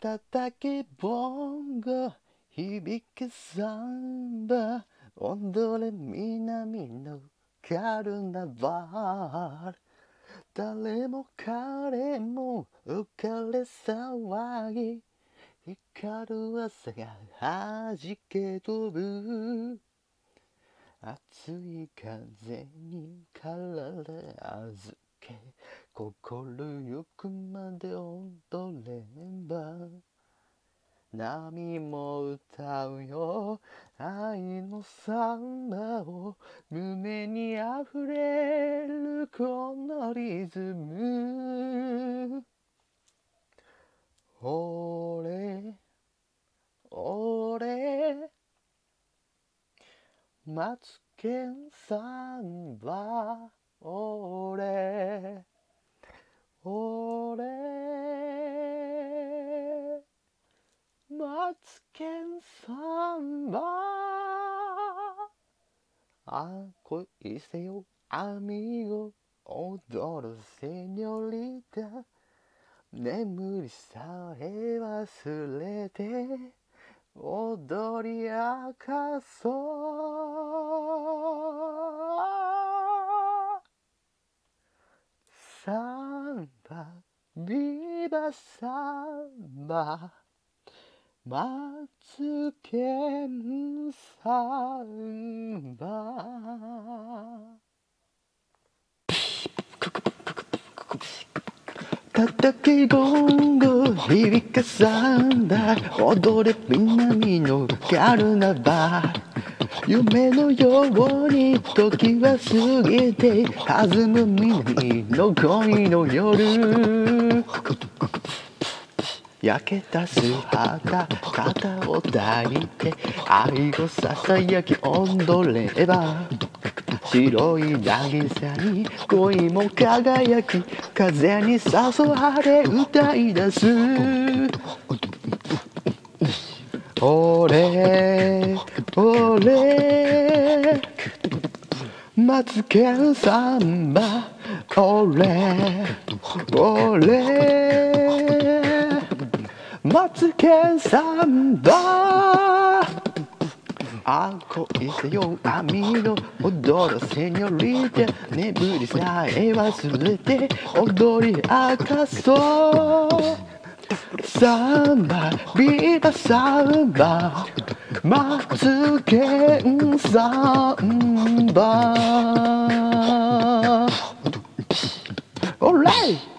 叩きボンゴ響くサンバ踊れ南のカルナバル誰も彼も浮かれ騒ぎ。光る朝がはじけ飛ぶ。熱い風に体預け心ゆくまで踊れば波も歌うよ。愛のサンバを胸に溢れるこのリズム。俺俺マツケンサンバ俺。マツケンサンバあ恋せよアミゴ踊るセニョリタ眠りさえ忘れて踊り明かそう。サンバビバサンバ。マツケンサンバ叩きボンゴ響かさんだ。踊れ南のカルナバー夢のように時は過ぎて弾む南の恋の夜。焼けた素肌肩を抱いて愛をささやき踊れば白い渚に恋も輝き風に誘われ歌い出す。俺俺マツケンサンバ俺俺。マツケンサンバあ恋せよ網の踊るセニョリテ眠りさえ忘れて踊り明かそう。サンバビバサンバマツケンサンバオーライ